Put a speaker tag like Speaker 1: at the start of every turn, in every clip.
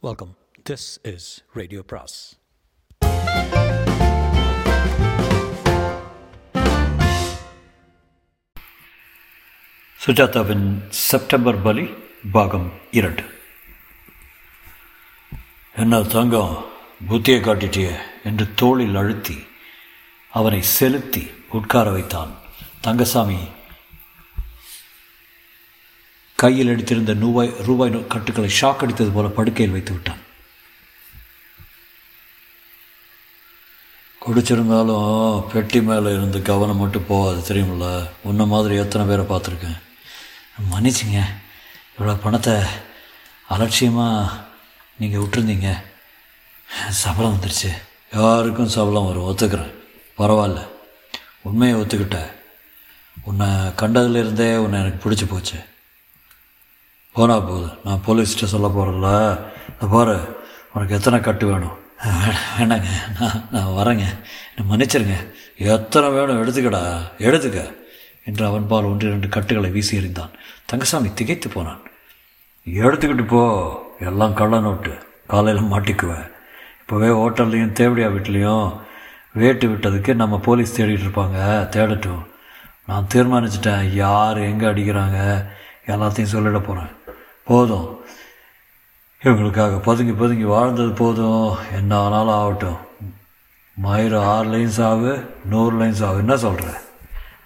Speaker 1: Welcome this is radio பிராஸ்
Speaker 2: சுஜாதாவின் September பலி பாகம் இரண்டு. என்ன தங்கம் புத்தியை காட்டிட்டியே என்று தோளில் அழுத்தி அவனை செலுத்தி உட்கார வைத்தான் தங்கசாமி கையில் அடித்திருந்த நூவாய் ரூபாய் கட்டுக்களை ஷாக் அடித்தது போல படுக்கையில் வைத்து விட்டான். குடிச்சிருந்தாலும் பெட்டி மேலே இருந்து கவனம் மட்டும் போகாது தெரியுமில்ல? உன்ன மாதிரி எத்தனை பேரை பார்த்துருக்கேன். மன்னிச்சிங்க. இவ்வளோ பணத்தை அலட்சியமாக நீங்கள் விட்டுருந்தீங்க. சபலம் வந்துருச்சு. யாருக்கும் சபலம் வரும் ஒத்துக்கிறேன். பரவாயில்ல. உண்மையை ஒத்துக்கிட்ட உன்னை கண்டதுலேருந்தே உன்னை எனக்கு பிடிச்சி போச்சு. போனால் போகுது நான் போலீஸ்கிட்ட சொல்ல போகிறதில்ல பாரு உனக்கு எத்தனை கட்டு வேணும்? வேணாங்க நான் நான் வரேங்க. என்னை மன்னிச்சிருங்க. எத்தனை வேணும் எடுத்துக்கடா. எடுத்துக்க. என்று அவன் பால் ஒன்று இரண்டு கட்டுகளை வீசி எறிந்தான். தங்கசாமி திகைத்து போனான். எடுத்துக்கிட்டு போ. எல்லாம் கள்ள நோட்டு. காலையில் மாட்டிக்குவேன். இப்போவே ஹோட்டல்லையும் தேவடியா வீட்லேயும் வேட்டு விட்டதுக்கு நம்ம போலீஸ் தேடிட்டு இருப்பாங்க. தேடட்டும். நான் தீர்மானிச்சிட்டேன். யார் எங்கே அடிக்கிறாங்க? எல்லாத்தையும் சொல்லிட போகிறேன் போதும். இவங்களுக்காக பதுங்கி பதுங்கி வாழ்ந்தது போதும். என்ன ஆனாலும் ஆகட்டும். மயிறு ஆறு லைன்ஸ் சாவு நூறு லைன்ஸ் சாவு. என்ன சொல்கிற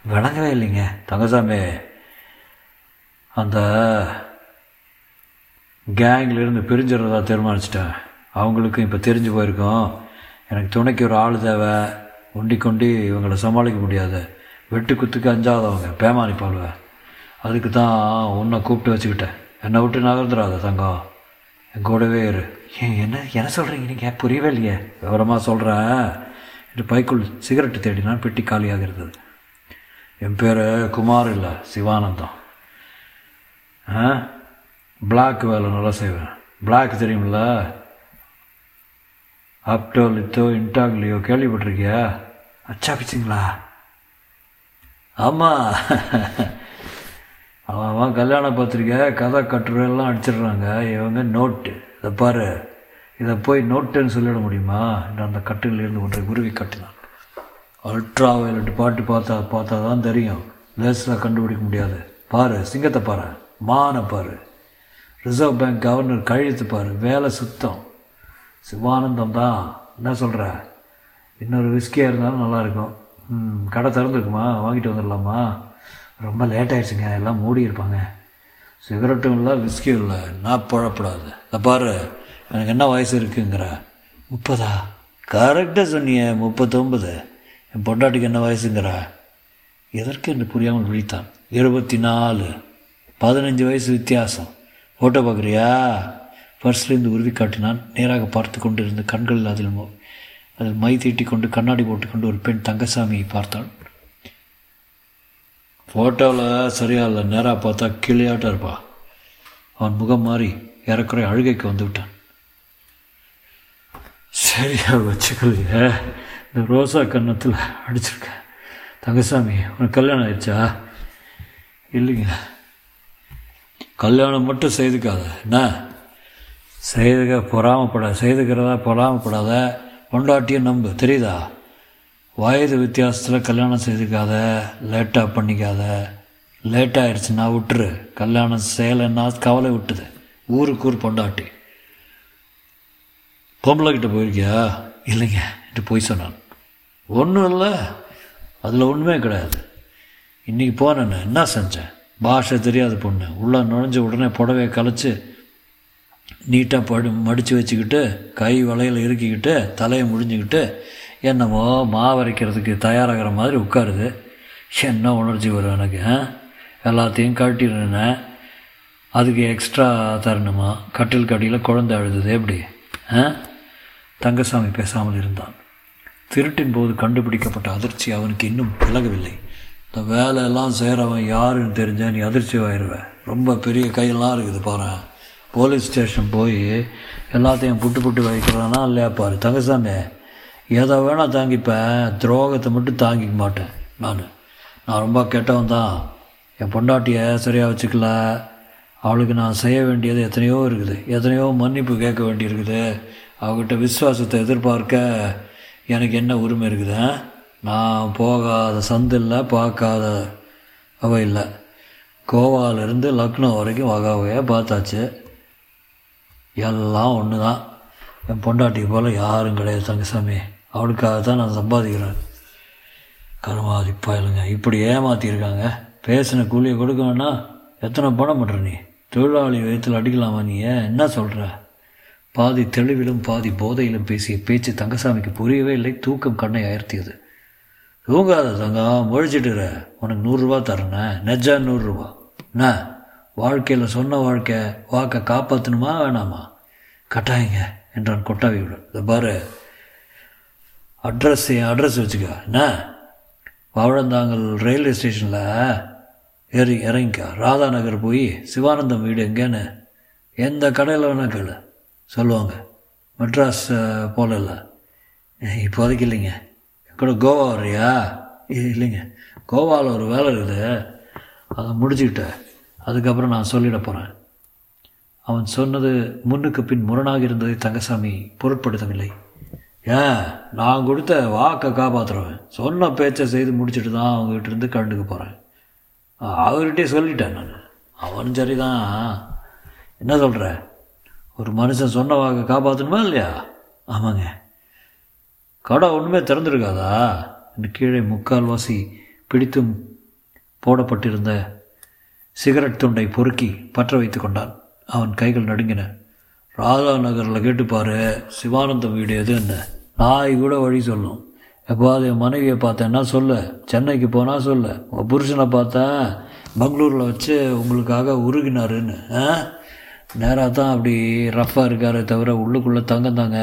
Speaker 2: விளங்கவே இல்லைங்க. தங்கசாமி அந்த கேங்லேருந்து பிரிஞ்சிடறதா தீர்மானிச்சிட்டேன். அவங்களுக்கும் இப்போ தெரிஞ்சு போயிருக்கோம். எனக்கு துணைக்கு ஒரு ஆள் தேவை. ஒண்டி கொண்டி இவங்களை சமாளிக்க முடியாது. வெட்டு குத்துக்கு அஞ்சாதவங்க பேமானி பால்வை. அதுக்கு தான் உன்னை கூப்பிட்டு வச்சுக்கிட்டேன். என்னை விட்டு நகர்ந்துடாத தங்கம் என் கூடவே இரு. ஏன் என்ன என்ன சொல்கிறீங்க நீங்கள் புரியவே இல்லையே. விவரமாக சொல்கிறேன் என்று பைக்குள் சிகரெட்டு தேடினான் பெட்டி காலியாக இருந்தது என் பேர் குமார் இல்லை சிவானந்தம். ஆ? பிளாக் வேலை நல்லா செய்வேன். பிளாக் தெரியுமில்ல ஆப்டோ லித்தோ இன்டாக்லியோ கேள்விப்பட்டிருக்கியா? அச்சா பிச்சிங்களா? ஆமாம் அவன் கல்யாண பத்திரிக்கை கதை கட்டுரை எல்லாம் அடிச்சிடுறாங்க. இவங்க நோட்டு இதை பாரு. இதை போய் நோட்டுன்னு சொல்லிட முடியுமா? நான் அந்த கட்டிலிருந்து ஒன்றை உருவி கட்டினான். அல்ட்ரா வயலட் பாட்டு பார்த்தா பார்த்தா தான் தெரியும். லேஸில் கண்டுபிடிக்க முடியாது. பாரு சிங்கத்தை பாரு. மானை பாரு. ரிசர்வ் பேங்க் கவர்னர் கழுத்து பாரு. வேலை சுத்தம். சிவானந்தம் தான். என்ன சொல்கிற இன்னொரு விஸ்கியாக இருந்தாலும் நல்லாயிருக்கும் ம் கடை திறந்துருக்குமா? வாங்கிட்டு வந்துடலாமா? ரொம்ப லேட் ஆயிடுச்சுங்க எல்லாம் மூடி இருப்பாங்க. சிகரெட்டும் இல்லை விஸ்கியும் இல்லை நான் புழப்படாது. இதை பாரு எனக்கு என்ன வயசு இருக்குங்கிற. முப்பதா? கரெக்டாக சொன்னியே முப்பத்தொம்பது என் பொண்டாட்டிக்கு என்ன வயசுங்கிற? எதற்கு என்று புரியாமல் விழித்தான். இருபத்தி நாலு பதினஞ்சு வயசு வித்தியாசம். ஃபோட்டோ பார்க்குறியா? பர்ஸ்லேருந்து உருவி காட்டினான். நேராக பார்த்து கொண்டிருந்த கண்களில் அதில் அதில் மை தீட்டி கொண்டு கண்ணாடி போட்டுக்கொண்டு ஒரு பெண் தங்கசாமியை பார்த்தாள் ஃபோட்டோவில் சரியா இல்லை நேராக பார்த்தா கிளியாட்டம் இருப்பா. அவன் முகம் மாறி ஏறக்குறை அழுகைக்கு வந்து விட்டான். சரியா வச்சுக்கலையே. இந்த ரோசா கன்னத்தில் அடிச்சிருக்கேன் தங்கசாமி உனக்கு கல்யாணம் ஆயிடுச்சா? இல்லைங்க. கல்யாணம் மட்டும் செய்துக்காத. என்ன? செய்துக்க பொறாமப்படாத செய்துக்கிறதா பொறாமப்படாத. பொண்டாட்டியும் நம்பு தெரியுதா? வயது வித்தியாசத்தில் கல்யாணம் செய்துக்காத லேட்டாக பண்ணிக்காத லேட்டாகிடுச்சுன்னா விட்டுரு. கல்யாணம் செய்யலைன்னா கவலை விட்டுது. ஊருக்கு ஊர் பொண்டாட்டி. பொம்பளை கிட்ட போயிருக்கியா? இல்லைங்க என்று போய் சொன்னான். ஒன்றும் இல்லை. அதில் ஒன்றுமே கிடையாது. இன்றைக்கி போனேன்னு என்ன செஞ்சேன்? பாஷை தெரியாத பொண்ணு. உள்ளே நுழைஞ்ச உடனே புடவையை கலைச்சி நீட்டாக படு மடித்து வச்சுக்கிட்டு கை வலையில் இறுக்கிக்கிட்டு தலையை முடிஞ்சுக்கிட்டு என்னமோ மாவரைக்கிறதுக்கு தயாராகிற மாதிரி உட்காருது. என்ன உணர்ச்சி வரும் எனக்கு ஆ? எல்லாத்தையும் கட்டிடுனேன் அதுக்கு எக்ஸ்ட்ரா தரணுமா? கட்டில் கடியில் குழந்தை அழுதுது எப்படி ஆ? தங்கசாமி பேசாமல் இருந்தான். திருட்டின் போது கண்டுபிடிக்கப்பட்ட அதிர்ச்சி அவனுக்கு இன்னும் விலகவில்லை. இந்த வேலையெல்லாம் செய்கிறவன் யாருன்னு தெரிஞ்சா நீ அதிர்ச்சி ஆயிடுவேன் ரொம்ப பெரிய கையெல்லாம் இருக்குது பாரு. போலீஸ் ஸ்டேஷன் போய் எல்லாத்தையும் புட்டு புட்டு வைக்கிறானா இல்லையா பாரு. தங்கசாமி எதை வேணால் தாங்கிப்பேன் துரோகத்தை மட்டும் தாங்கிக்க மாட்டேன் நான். நான் ரொம்ப கெட்டவன் தான் என் பொண்டாட்டியை சரியாக வச்சுக்கல. அவளுக்கு நான் செய்ய வேண்டியது எத்தனையோ இருக்குது. எத்தனையோ மன்னிப்பு கேட்க வேண்டியிருக்குது. அவகிட்ட விசுவாசத்தை எதிர்பார்க்க எனக்கு என்ன உரிமை இருக்குது நான் போகாத சந்து இல்லை பார்க்காத அவ இல்லை. கோவாலேருந்து லக்னோ வரைக்கும் வகை வகையாக பார்த்தாச்சு. எல்லாம் ஒன்று தான் என் பொண்டாட்டி போல் யாரும் கிடையாது தங்கசாமி. அவளுக்காக தான் நான் சம்பாதிக்கிறேன். கருமாதி பயலுங்க இப்படி ஏமாற்றிருக்காங்க பேசின கூலியை கொடுக்க வேணாம் எத்தனை பணம் பண்ணுற நீ? தொழிலாளி வயிற்றில் அடிக்கலாமா நீ? ஏன்? என்ன சொல்கிற பாதி தெளிவிலும் பாதி போதையிலும் பேசிய பேச்சு தங்கசாமிக்கு புரியவே இல்லை. தூக்கம் கண்ணை அயர்த்தியது. தூங்காத தங்கா முழிச்சிட்டுற. உனக்கு நூறுரூவா தரேண்ணே நெஜா நூறுரூவா என்ன வாழ்க்கையில் சொன்ன வாழ்க்கை வாக்கை காப்பாற்றணுமா வேணாமா? கட்டாயங்க என்றான் கொட்டாவியுடன். இதை பாரு அட்ரஸ் என் அட்ரஸ் வச்சுக்க. என்ன? பவழந்தாங்கல் ரயில்வே ஸ்டேஷனில் ஏறி இறங்கிக்கா. ராதா நகர் போய் சிவானந்தம் வீடு எங்கேன்னு எந்த கடையில் வேணால் கேளு. சொல்லுவாங்க. மெட்ராஸ் போகல போல இப்போதைக்கு இல்லைங்க. கூட கோவா வர்றியா? இல்லைங்க. கோவாவில் ஒரு வேலை இருக்குது. அதை முடிச்சுக்கிட்டேன் அதுக்கப்புறம் நான் சொல்லிட போகிறேன் அவன் சொன்னது முன்னுக்கு பின் முரணாக இருந்ததை தங்கசாமி பொருட்படுத்தவில்லை. ஏன்? நான் கொடுத்த வாக்கை காப்பாற்றுவேன் சொன்ன பேச்சை செய்து முடிச்சுட்டு தான் அவங்ககிட்ட இருந்து கண்டுக்க போகிறேன் அவர்கிட்டே சொல்லிட்டேன் நான். அவனும் சரிதான். என்ன சொல்கிற ஒரு மனுஷன் சொன்ன வாக்கை காப்பாற்றணுமா இல்லையா? ஆமாங்க. கடை ஒன்றுமே திறந்துருக்காதா? என்று கீழே முக்கால்வாசி பிடித்தும் போடப்பட்டிருந்த சிகரெட் துண்டை பொறுக்கி பற்ற வைத்து கொண்டான். அவன் கைகள் நடுங்கின. ராதா நகரில் கேட்டுப்பாரு சிவானந்தம் வீடு எது என்ன நாய் கூட வழி சொல்லும். எப்போது என் மனைவியை பார்த்தேன்னா சொல்ல. சென்னைக்கு போனால் சொல்ல. உங்கள் புருஷனை பார்த்தேன் பெங்களூரில் வச்சு உங்களுக்காக உருகினாருன்னு. ஆ? நேராக தான் அப்படி ரஃப்பாக இருக்காரு தவிர உள்ளுக்குள்ளே தங்கம் தாங்க.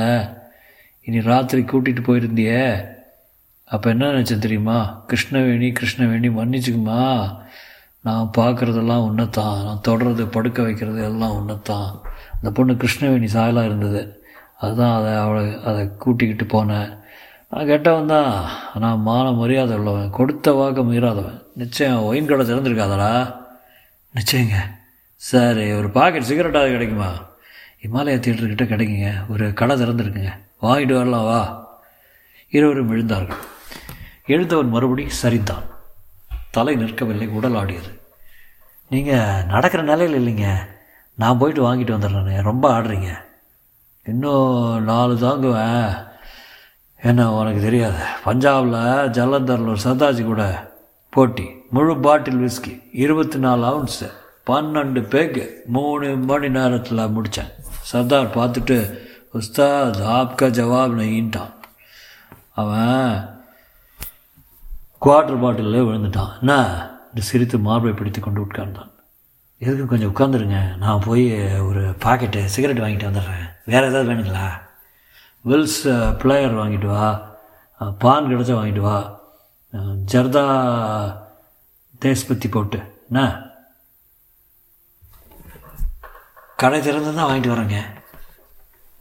Speaker 2: இனி ராத்திரி கூட்டிகிட்டு போயிருந்தியே. அப்போ என்ன நினச்சேன் தெரியுமா? கிருஷ்ணவேணி கிருஷ்ணவேணி மன்னிச்சுக்குமா? நான் பார்க்குறதெல்லாம் உன்னைத்தான். நான் தொடர்றது படுக்க வைக்கிறது எல்லாம் உன்னைத்தான். அந்த பொண்ணு கிருஷ்ணவேணி சாயலாக இருந்தது. அதுதான் அதை அவளை அதை கூட்டிக்கிட்டு போனேன். நான் கெட்டவன் தான். ஆனால் மான மரியாதை உள்ளவன் கொடுத்த வாக்க மீறாதவன். நிச்சயம் ஒயின் கடை திறந்துருக்காதடா. நிச்சயங்க. சரி ஒரு பாக்கெட் சிகரெட்டாவது கிடைக்குமா? இமாலயா தியேட்டர்கிட்ட கிடைக்குங்க. ஒரு கடை திறந்துருக்குங்க. வாங்கிட்டு வரலாம் வா. இருவரும் எழுந்தார்கள் எழுந்தவன் மறுபடி சரிந்தான். தலை நிற்கவில்லை உடல் ஆடியது. நீங்கள் நடக்கிற நிலையில் இல்லைங்க. நான் போயிட்டு வாங்கிட்டு வந்துடுறேன் ரொம்ப ஆடுறீங்க. இன்னும் நாலு தாங்குவேன் என்ன உனக்கு தெரியாது. பஞ்சாபில் ஜலந்தரில் ஒரு சர்தாஜி கூட போட்டி. முழு பாட்டில் விஸ்கி இருபத்தி நாலு அவுன்ஸு பன்னெண்டு பேக்கு மூணு மணி நேரத்தில் முடித்தேன் சர்தார் பார்த்துட்டு உஸ்தாத் ஆப்கா ஜவாப் நெய்யின்ட்டான் அவன் குவார்டர் பாட்டிலில் விழுந்துட்டான். என்ன? இந்த சிரித்து மார்பை பிடித்து கொண்டு உட்கார்ந்தான். எதுக்கு கொஞ்சம் உட்காந்துருங்க நான் போய் ஒரு பாக்கெட்டு சிகரெட் வாங்கிட்டு வந்துடுறேன். வேறு ஏதாவது வேணுங்களா? வில்ஸ் பிளேயர் வாங்கிட்டு வா. பான் கிடச்சா வாங்கிட்டு வா. ஜர்தா தேஸ்பத்தி போட்டு. என்ன? கடை திறந்து தான் வாங்கிட்டு வரேங்க.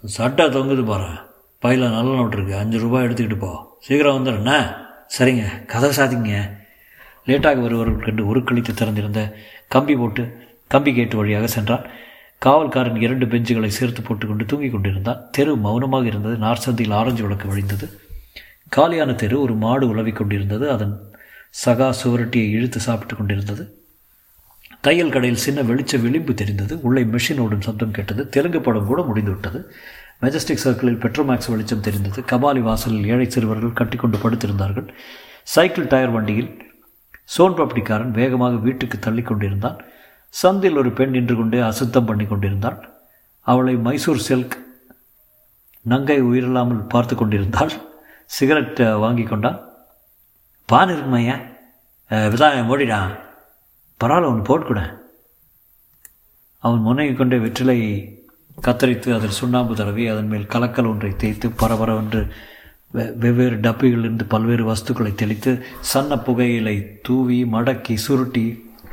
Speaker 2: சட்டை தொங்குது பாரு. பையில் நல்ல நோட்டு இருக்குது அஞ்சு ரூபாய் எடுத்துக்கிட்டு போ. சீக்கிரம் வந்துடுண்ணே சரிங்க. கதை சாதிங்க லேட்டாக வருவர்கள் கண்டு கழித்து திறந்திருந்த கம்பி போட்டு கம்பி கேட்டு வழியாக சென்றான். காவல்காரன் இரண்டு பெஞ்சுகளை சேர்த்து போட்டுக்கொண்டு தூங்கிக் கொண்டிருந்தான். தெரு மௌனமாக இருந்தது. நார்சந்தியில் ஆரஞ்சு விளக்கு வழிந்தது. காலியான தெரு ஒரு மாடு உலவிக் கொண்டிருந்தது. அதன் சகா சுவரட்டியை இழுத்து சாப்பிட்டு கொண்டிருந்தது. தையல் கடையில் சின்ன வெளிச்ச விளிம்பு தெரிந்தது. உள்ளே மெஷின் ஓடும் சப்தம் கேட்டது. தெலுங்கு படம் கூட முடிந்து விட்டது. மெஜஸ்டிக் சர்க்கிளில் பெட்ரோமேக்ஸ் வெளிச்சம் தெரிந்தது. கபாலி வாசலில் ஏழை சிறுவர்கள் கட்டிக்கொண்டு படுத்திருந்தார்கள். சைக்கிள் டயர் வண்டியில் சோன் பப்டிக்காரன் வேகமாக வீட்டுக்கு தள்ளி கொண்டிருந்தான். சந்தில் ஒரு பெண் நின்று கொண்டே அசுத்தம் பண்ணி கொண்டிருந்தாள். அவளை மைசூர் சில்க் நங்கை உயிரில்லாமல் பார்த்து கொண்டிருந்தாள். சிகரெட் வாங்கி கொண்டான் பான் இருக்குமையா விதாயம் மூடிடான் பரவாயில்ல ஒன்று போட்டுக்கூட. அவன் முனைகிக் கொண்டே வெற்றிலை கத்தரித்து அதில் சுண்ணாம்பு தடவி அதன் மேல் கலக்கல் ஒன்றை தேய்த்து பரபரவென்று வெ- வெவ்வேறு டப்பிகளிலிருந்து பல்வேறு வஸ்துக்களை தெளித்து சன்ன புகையிலை தூவி மடக்கி சுருட்டி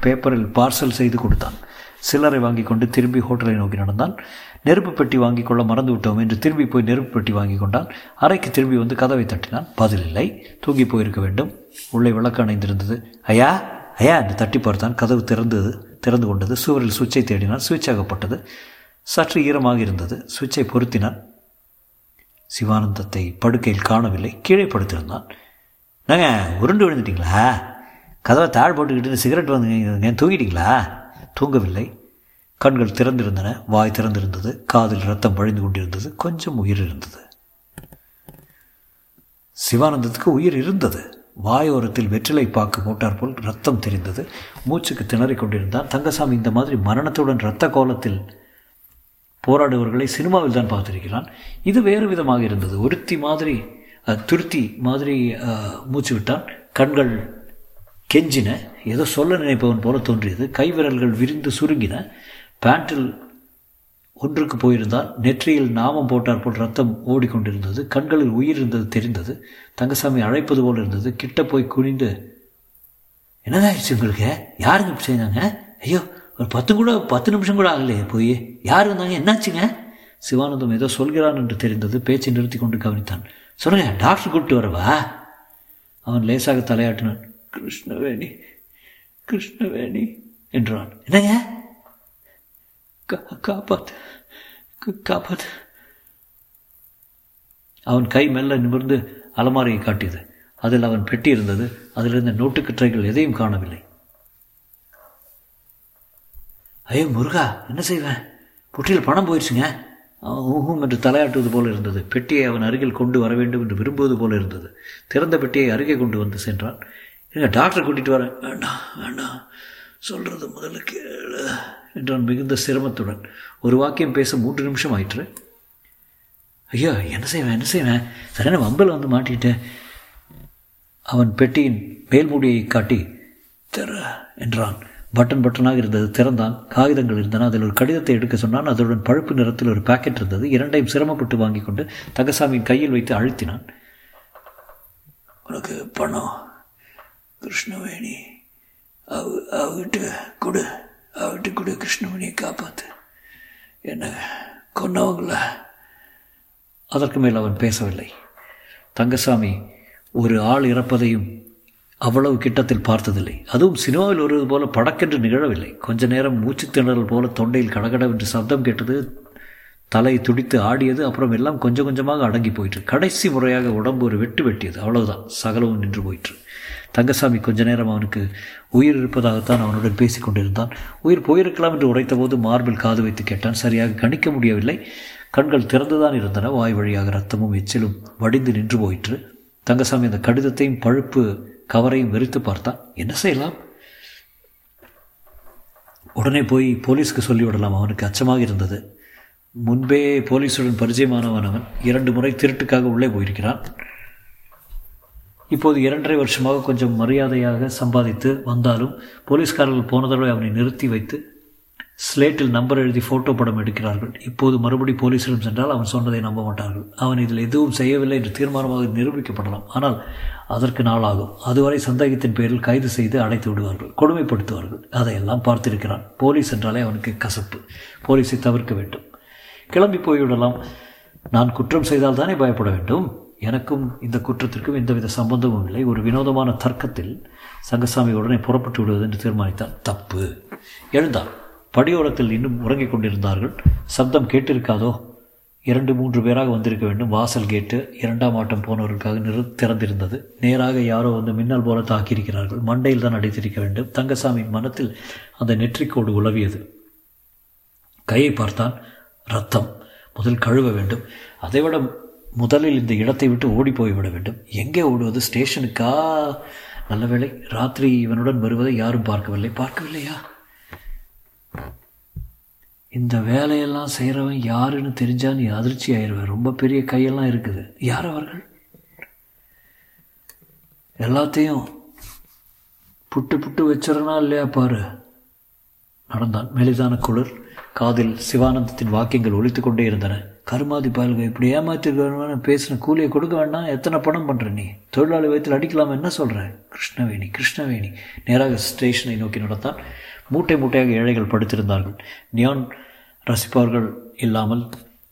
Speaker 2: பேப்பரில் பார்சல் செய்து கொடுத்தான். சில்லறை வாங்கி கொண்டு திரும்பி ஹோட்டலை நோக்கி நடந்தான். நெருப்பு பெட்டி வாங்கி கொள்ள மறந்து விட்டோம் என்று திரும்பி போய் நெருப்பு பெட்டி வாங்கி கொண்டான். அறைக்கு திரும்பி வந்து கதவை தட்டினான். பதில் இல்லை. தூங்கி போயிருக்க வேண்டும். உள்ளே விளக்கு அணைந்திருந்தது. ஐயா ஐயா என்று தட்டி பார்த்தான். கதவு திறந்தது திறந்து கொண்டது. சுவரில் சுவிட்சை தேடினான். சுவிட்ச் ஆகப்பட்டது சற்று ஈரமாக இருந்தது. சுவிட்சை பொருத்தினான். சிவானந்தத்தை படுக்கையில் காணவில்லை. கீழே படுத்திருந்தான். நாங்கள் உருண்டு விழுந்துட்டீங்களா? கதவை தாழ் போட்டுக்கிட்டு சிகரெட் வந்து தூங்கிட்டீங்களா? தூங்கவில்லை. கண்கள் திறந்திருந்தன வாய் திறந்திருந்தது காதில் ரத்தம் வழிந்து கொண்டிருந்தது கொஞ்சம் உயிர் இருந்தது. சிவானந்தத்துக்கு உயிர் இருந்தது. வாயோரத்தில் வெற்றிலை பாக்கு போட்டார் போல் ரத்தம் தெரிந்தது. மூச்சுக்கு திணறிக் கொண்டிருந்தான். தங்கசாமி இந்த மாதிரி மரணத்துடன் இரத்த கோலத்தில் போராடுவர்களை சினிமாவில் தான் பார்த்திருக்கிறான். இது வேறு விதமாக இருந்தது. ஒருத்தி மாதிரி துருத்தி மாதிரி மூச்சு விட்டான். கண்கள் கெஞ்சின ஏதோ சொல்ல நினைப்பவன் போல தோன்றியது. கைவிரல்கள் விரிந்து சுருங்கின. பேண்டில் ஒன்றுக்கு போயிருந்தால் நெற்றியில் நாமம் போட்டார் போல் ரத்தம் ஓடிக்கொண்டிருந்தது. கண்களில் உயிர் இருந்தது தெரிந்தது. தங்கசாமி அழைப்பது போல் இருந்தது. கிட்ட போய் குனிந்து என்னதாயிடுச்சு உங்களுக்கு? யாருங்க இப்படி செய்தாங்க? ஐயோ ஒரு பத்து கூட பத்து நிமிஷம் கூட ஆகலையே போய். யார் வந்தாங்க? என்னாச்சுங்க? சிவானந்தம் ஏதோ சொல்கிறான் என்று தெரிந்தது. பேச்சை நிறுத்தி கொண்டு கவனித்தான். சொல்லுங்க டாக்டர் கூப்பிட்டு வரவா? அவன் லேசாக தலையாட்டினான். கிருஷ்ணவேணி கிருஷ்ணவேணி என்றான். என்னங்க? கா- காப்பாத்து காப்பாத்து. அவன் கை மெல்ல நிமிர்ந்து அலமாரியை காட்டியது. அதில் அவன் பெட்டி இருந்தது அதிலிருந்த நோட்டுக்கற்றைகள் எதையும் காணவில்லை. ஐயோ முருகா என்ன செய்வேன் பொட்டியில் பணம் போயிடுச்சுங்க அவன் ஊஹும் என்று தலையாட்டுவது போல இருந்தது. பெட்டியை அவன் அருகில் கொண்டு வர வேண்டும் என்று விரும்புவது போல இருந்தது. திறந்த பெட்டியை அருகே கொண்டு வந்து சென்றான். எங்க டாக்டர் கூட்டிட்டு வரேன் வேண்டாம் வேண்டாம் சொல்றது முதல்ல கேளு என்றான் மிகுந்த சிரமத்துடன். ஒரு வாக்கியம் பேச மூன்று நிமிஷம் ஆயிற்று. ஐயோ என்ன செய்வேன் என்ன செய்வேன்? சரியான வம்பில் வந்து மாட்டிட்டேன் அவன் பெட்டியின் மேல்மூடியை காட்டி திற என்றான். பட்டன் பட்டனாக இருந்தது திறந்தான். காகிதங்கள் இருந்தன. அதில் ஒரு கடிதத்தை எடுக்க சொன்னான். அதனுடன் பழுப்பு நிறத்தில் ஒரு பாக்கெட் இருந்தது. இரண்டையும் சிரமப்பட்டு வாங்கி கொண்டு தங்கசாமியின் கையில் வைத்து அழுத்தினான். உனக்கு பணம் கிருஷ்ணவேணி அவ அவகிட்ட கொடு அவகிட்ட கொடு கிருஷ்ணவேணியை காப்பாற்று என்ன கொன்னவங்கள அதற்கு மேல் அவன் பேசவில்லை தங்கசாமி ஒரு ஆள் இறப்பதையும் அவ்வளவு கிட்டத்தில் பார்த்ததில்லை அதுவும் சினிமாவில் வருவது போல படக்கென்று நிகழவில்லை கொஞ்ச நேரம் மூச்சு திணறல் போல தொண்டையில் கடகடவென்று சப்தம் கேட்டது தலை துடித்து ஆடியது அப்புறம் எல்லாம் கொஞ்சம் கொஞ்சமாக அடங்கி போயிற்று கடைசி முறையாக உடம்பு ஒரு வெட்டு வெட்டியது அவ்வளவுதான் சகலவும் நின்று போயிற்று தங்கசாமி கொஞ்ச நேரம் அவனுக்கு உயிர் இருப்பதாகத்தான் அவனுடன் பேசிக் கொண்டிருந்தான் உயிர் போயிருக்கலாம் என்று உரைத்தபோது மார்பில் காது வைத்து கேட்டான். சரியாக கணிக்க முடியவில்லை. கண்கள் திறந்துதான் இருந்தன. வாய் வழியாக ரத்தமும் எச்சிலும் வடிந்து நின்று போயிற்று. தங்கசாமி அந்த கடிதத்தையும் பழுப்பு கவரையும் வெறித்து பார்த்தான். என்ன செய்யலாம்? உடனே போய் போலீஸ்க்கு சொல்லிவிடலாம். அவனுக்கு அச்சமாக இருந்தது. முன்பே போலீஸுடன் பரிச்சயமானவன் அவன். இரண்டு முறை திருட்டுக்காக உள்ளே போயிருக்கிறான். இப்போது இரண்டரை வருஷமாக கொஞ்சம் மரியாதையாக சம்பாதித்து வந்தாலும் போலீஸ்காரர்கள் போன தடவை அவனை நிறுத்தி வைத்து ஸ்லேட்டில் நம்பர் எழுதி ஃபோட்டோ படம் எடுக்கிறார்கள். இப்போது மறுபடி போலீஸிடம் சென்றால் அவன் சொன்னதை நம்ப மாட்டார்கள். அவன் இதில் எதுவும் செய்யவில்லை என்று தீர்மானமாக நிரூபிக்கப்படலாம். ஆனால் அதற்கு நாளாகும். அதுவரை சந்தேகத்தின் பேரில் கைது செய்து அடைத்து விடுவார்கள். கொடுமைப்படுத்துவார்கள். அதையெல்லாம் பார்த்திருக்கிறான். போலீஸ் என்றாலே அவனுக்கு கசப்பு. போலீஸை தவிர்க்க வேண்டும். கிளம்பி போய்விடலாம். நான் குற்றம் செய்தால் தானே பயப்பட வேண்டும்? எனக்கும் இந்த குற்றத்திற்கும் எந்தவித சம்பந்தமும் இல்லை. ஒரு வினோதமான தர்க்கத்தில் சங்கசாமி உடனே புறப்பட்டு விடுவது என்று தீர்மானித்தான் தப்பு. எழுந்தார். படியோரத்தில் இன்னும் உறங்கிக் கொண்டிருந்தார்கள். சப்தம் கேட்டிருக்காதோ? இரண்டு மூன்று பேராக வந்திருக்க வேண்டும். வாசல் கேட்டு இரண்டாம் ஆட்டம் போனவர்களுக்காக நிறு திறந்திருந்தது. நேராக யாரோ வந்து மின்னல் போல தாக்கியிருக்கிறார்கள். மண்டையில் தான் அடித்திருக்க வேண்டும். தங்கசாமியின் மனத்தில் அந்த நெற்றிக்கோடு உலவியது. கையை பார்த்தான். ரத்தம். முதல் கழுவ வேண்டும். அதைவிட முதலில் இந்த இடத்தை விட்டு ஓடி போய்விட வேண்டும். எங்கே ஓடுவது? ஸ்டேஷனுக்கா? நல்ல வேளை ராத்திரி இவனுடன் வருவதை யாரும் பார்க்கவில்லை. பார்க்கவில்லையா? இந்த வேலையெல்லாம் செய்கிறவன் யாருன்னு தெரிஞ்சா நீ அதிர்ச்சி ஆயிடுவேன் ரொம்ப பெரிய கையெல்லாம் இருக்குது. யார் அவர்கள்? எல்லாத்தையும் புட்டு புட்டு வச்சிடறனா இல்லையா பாரு? நடந்தான். மெலிதான குளிர். காதில் சிவானந்தத்தின் வாக்கியங்கள் ஒழித்து கொண்டே இருந்தன. கருமாதி பயல்கள் இப்படி ஏமாத்திருக்கணும் பேசின கூலியை கொடுக்க வேண்டாம் எத்தனை பணம் பண்ணுற நீ? தொழிலாளி வயத்தில் அடிக்கலாம் என்ன சொல்கிற கிருஷ்ணவேணி கிருஷ்ணவேணி. நேராக ஸ்டேஷனை நோக்கி நடத்தான் மூட்டை மூட்டையாக ஏழைகள் படுத்திருந்தார்கள். நியான் ரசிப்பவர்கள் இல்லாமல்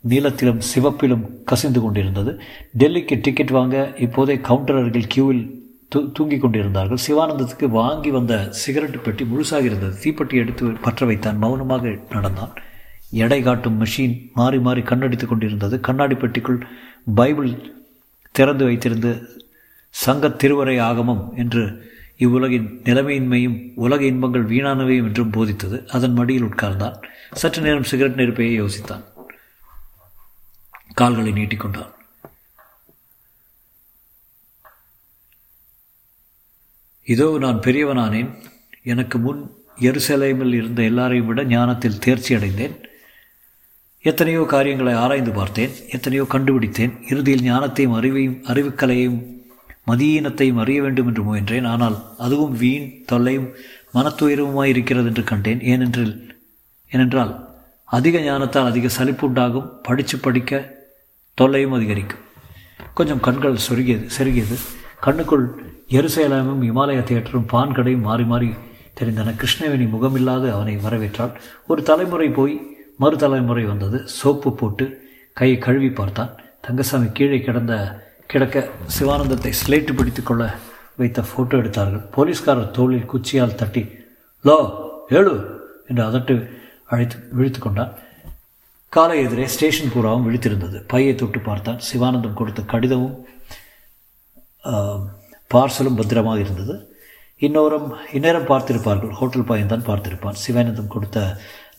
Speaker 2: நீலத்திலும் சிவப்பிலும் கசிந்து கொண்டிருந்தது. டெல்லிக்கு டிக்கெட் வாங்க இப்போதே கவுண்டர் அருகில் கியூவில் தூ தூங்கி கொண்டிருந்தார்கள். சிவானந்தத்துக்கு வாங்கி வந்த சிகரெட் பெட்டி முழுசாக இருந்தது. தீப்பெட்டி எடுத்து பற்ற வைத்தான். மௌனமாக நடந்தான். எடை காட்டும் மெஷின் மாறி மாறி கண்ணடித்துக் கொண்டிருந்தது. கண்ணாடி பெட்டிக்குள் பைபிள் திறந்து வைத்திருந்து சங்க திருவரை ஆகமம் என்று இவ்வுலகின் நிலைமையின்மையும் உலக இன்பங்கள் வீணானவையும் என்றும் போதித்தது. அதன் மடியில் உட்கார்ந்தான். சற்று நேரம் சிகரெட் நெருப்பையே யோசித்தான். கால்களை நீட்டிக்கொண்டான் இதோ நான் பெரியவனானேன். எனக்கு முன் எருசலேமில் இருந்த எல்லாரையும் விட ஞானத்தில் தேர்ச்சி அடைந்தேன். எத்தனையோ காரியங்களை ஆராய்ந்து பார்த்தேன் எத்தனையோ கண்டுபிடித்தேன். இறுதியில் ஞானத்தையும் அறிவையும் அறிவுக்கலையும் மதியீனத்தையும் அறிய வேண்டும் என்று முயன்றேன். ஆனால் அதுவும் வீண் தொல்லையும் மனத்துயரவுமாய் இருக்கிறது என்று கண்டேன். ஏனென்றில் ஏனென்றால் அதிக ஞானத்தால் அதிக சலிப்பு உண்டாகும் படித்து படிக்க தொல்லையும் அதிகரிக்கும். கொஞ்சம் கண்கள் சொருகியது செருகியது. கண்ணுக்குள் எருசேலமும் இமாலய தியேட்டரும் பான் கடையும் மாறி மாறி தெரிந்தன. கிருஷ்ணவேணி முகமில்லாது அவனை வரவேற்றாள். ஒரு தலைமுறை போய் மறுதலைமுறை வந்தது. சோப்பு போட்டு கையை கழுவி பார்த்தான். தங்கசாமி கீழே கிடந்த கிடக்க சிவானந்தத்தை ஸ்லேட்டு பிடித்து கொள்ள வைத்த ஃபோட்டோ எடுத்தார்கள். போலீஸ்காரர் தோளில் குச்சியால் தட்டி லோ ஏழு! என்று அதட்டு அழைத்து விழித்து கொண்டான். காலை எதிரே ஸ்டேஷன் பூராவும் விழித்திருந்தது. பையை தொட்டு பார்த்தான். சிவானந்தம் கொடுத்த கடிதமும் பார்சலும் பத்திரமாக இருந்தது. இன்னொரும் இந்நேரம் பார்த்திருப்பார்கள். ஹோட்டல் பையன்தான் பார்த்திருப்பான். சிவானந்தம் கொடுத்த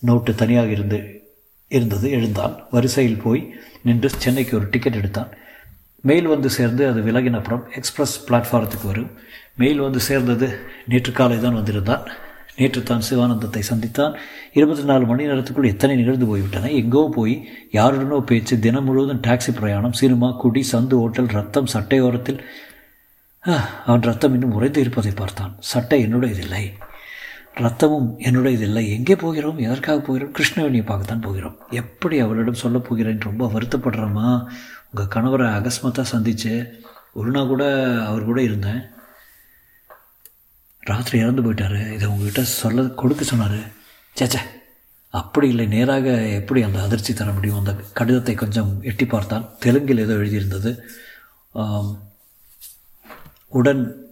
Speaker 2: நோட்டு தனியாக இருந்து இருந்தது. எழுந்தான். வரிசையில் போய் நின்று சென்னைக்கு ஒரு டிக்கெட் எடுத்தான். மெயில் வந்து சேர்ந்து அது விலகின அப்புறம் எக்ஸ்பிரஸ் பிளாட்ஃபாரத்துக்கு வரும். மெயில் வந்து சேர்ந்தது நேற்று காலை தான் வந்திருந்தான். நேற்று தான் சிவானந்தத்தை சந்தித்தான். இருபத்தி நாலு மணி நேரத்துக்குள் எத்தனை நிகழ்ந்து போய்விட்டன? எங்கோ போய் யாருடனோ பேச்சு தினம் முழுவதும் டாக்ஸி பிரயாணம் சினிமா குடி சந்து ஓட்டல் ரத்தம் சட்டையோரத்தில் அவன் ரத்தம் இன்னும் உறைந்து இருப்பதை பார்த்தான். சட்டை என்னுடையதில்லை. ரத்தமும் என்னுடையதில்லை. எங்கே போகிறோம்? எதற்காக போகிறோம்? கிருஷ்ணவேணியை பார்க்கத்தான் போகிறோம். எப்படி அவளிடம் சொல்ல போகிறேன்? ரொம்ப வருத்தப்படுறோமா உங்கள் கணவரை அகஸ்மத்தாக சந்தித்து ஒரு நாள் கூட அவர் கூட இருந்தேன். ராத்திரி இறந்து போயிட்டார். இதை உங்ககிட்ட சொல்ல கொடுக்க சொன்னார். சேச்சே அப்படி இல்லை. நேராக எப்படி அந்த அதிர்ச்சி தர முடியும்? அந்த கடிதத்தை கொஞ்சம் எட்டி பார்த்தால் தெலுங்கில் ஏதோ எழுதியிருந்தது. உடன்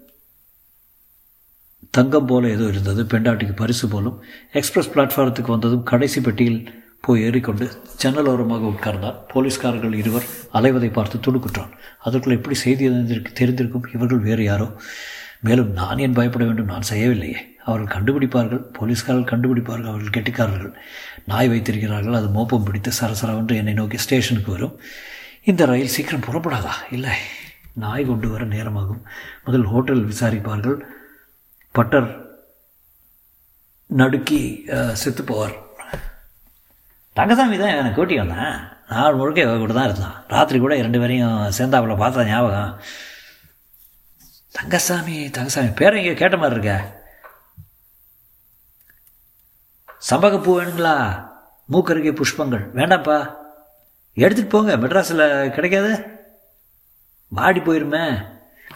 Speaker 2: தங்கம் போல ஏதோ இருந்தது பெண்டாட்டிக்கு பரிசு போலும். எக்ஸ்பிரஸ் பிளாட்ஃபாரத்துக்கு வந்ததும் கடைசி பெட்டியில் போய் ஏறிக்கொண்டு ஜன்னல் ஓரமாக உட்கார்ந்தார். போலீஸ்காரர்கள் இருவர் அலைவதை பார்த்து துடுக்குற்றான் அதற்குள் எப்படி செய்தி தெரிந்திருக்கும்? இவர்கள் வேறு யாரோ? மேலும் நான் ஏன் பயப்பட வேண்டும்? நான் செய்யவில்லையே. அவர்கள் கண்டுபிடிப்பார்கள். போலீஸ்காரர்கள் கண்டுபிடிப்பார்கள். அவர்கள் கெட்டிக்காரர்கள். நாய் வைத்திருக்கிறார்கள். அது மோப்பம் பிடித்து சரசரவென்று என்னை நோக்கி ஸ்டேஷனுக்கு வரும். இந்த ரயில் சீக்கிரம் புறப்படாதா? இல்லை. நாய் கொண்டு வர நேரமாகும். முதல் ஹோட்டல் விசாரிப்பார்கள். பட்டர் நடுக்கி செத்து போவார் தங்கசாமி தான் எனக்கு கூட்டி வந்தேன். நாள் முழுக்க கூட தான் இருந்தான். ராத்திரி கூட இரண்டு பேரையும் சேர்ந்தாப்புல பார்த்தா ஞாபகம். தங்கசாமி தங்கசாமி பேரை இங்கே கேட்ட மாதிரி இருக்க. சம்பகப்பூ வேணுங்களா? மூக்கருகே புஷ்பங்கள். வேண்டாம்ப்பா. எடுத்துகிட்டு போங்க. மெட்ராஸில் கிடைக்காது. வாடி போயிருமே.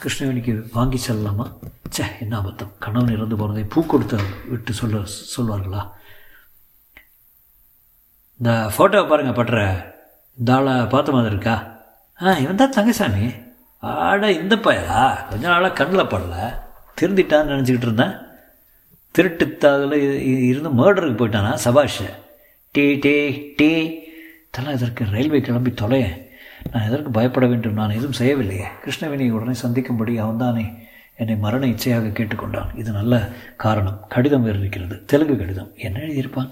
Speaker 2: கிருஷ்ணவேணிக்கு வாங்கி செல்லலாமா சே என்ன அபத்தம். கணவன் இறந்து போனதை பூ கொடுத்து விட்டு சொல்ல சொல்வார்களா? இந்த ஃபோட்டோவை பாருங்கள் பட்டுற. இந்த ஆளை பார்த்த மாதிரி இருக்கா? ஆ இவன் தான் தங்கசாமி. ஆட இந்த பயலா கொஞ்ச நாளாக கண்ணில் படல. திருந்திட்டான்னு நினச்சிக்கிட்டு இருந்தேன். திருட்டுத்தாதில் இருந்து மேர்டருக்கு போயிட்டானா சபாஷ். Tea tea tea. தலை இதற்கு ரயில்வே கிளம்பி தொலையேன். நான் எதற்கு பயப்பட வேண்டும்? நான் எதுவும் செய்யவில்லையே. கிருஷ்ணவேணியை உடனே சந்திக்கும்படி அவன்தானே என்னை மரண இச்சையாக கேட்டுக்கொண்டான். இது நல்ல காரணம். கடிதம் வேறு இருக்கிறது. தெலுங்கு கடிதம். என்ன எழுதியிருப்பான்?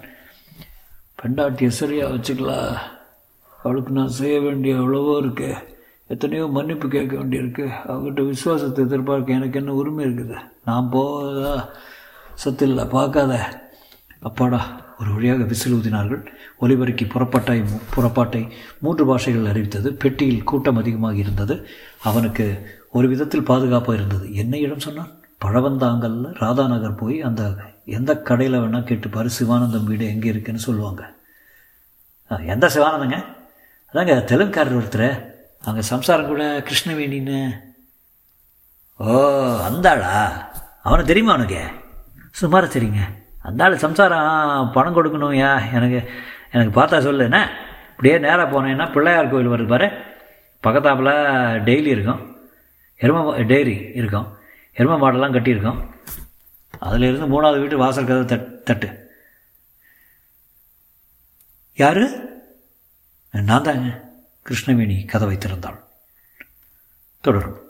Speaker 2: பெண்டாட்டியை சரியாக வச்சுக்கலாம் அவளுக்கு நான் செய்ய வேண்டிய அவ்வளவோ இருக்கு. எத்தனையோ மன்னிப்பு கேட்க வேண்டியிருக்கு. அவங்ககிட்ட விசுவாசத்தை எதிர்பார்க்க எனக்கு என்ன உரிமை இருக்குது? நான் போதா? சத்தில்லை பார்க்காத. அப்பாடா ஒரு வழியாக விசில் ஊதினார்கள் ஒலிபரிக்கு புறப்பாட்டை புறப்பாட்டை மூன்று பாஷைகள் அறிவித்தது. பெட்டியில் கூட்டம் அதிகமாக இருந்தது. அவனுக்கு ஒரு விதத்தில் பாதுகாப்பாக இருந்தது. என்ன இடம் சொன்னான்? பழவந்தாங்கல்ல ராதாநகர் போய் அந்த எந்த கடையில் வேணால் கேட்டுப்பார் சிவானந்தம் வீடு எங்கே இருக்குன்னு சொல்லுவாங்க. எந்த சிவானந்தங்க? அதாங்க தெலுங்குக்காரர் ஒருத்தர். அங்கே சம்சாரம் கூட கிருஷ்ணவேணின்னு. ஓ அந்தாளா அவனை தெரியுமா அவனுக்கு சுமார தெரியுங்க. அதனால் சம்சாரம் பணம் கொடுக்கணும் யா எனக்கு எனக்கு பார்த்தா சொல்லுண்ணே இப்படியே நேராக போனேன்னா பிள்ளையார் கோவில் வருது பாரு. பக்கத்தாப்பில் டெய்லி இருக்கும். எரும டெய்லி இருக்கும். எரும மாடெல்லாம் கட்டியிருக்கோம். அதிலிருந்து மூணாவது வீட்டு வாசல் கதை தட் தட்டு. யார்? நான் தாங்க கிருஷ்ணவேணி கதை வைத்திருந்தாள் தொடரும்.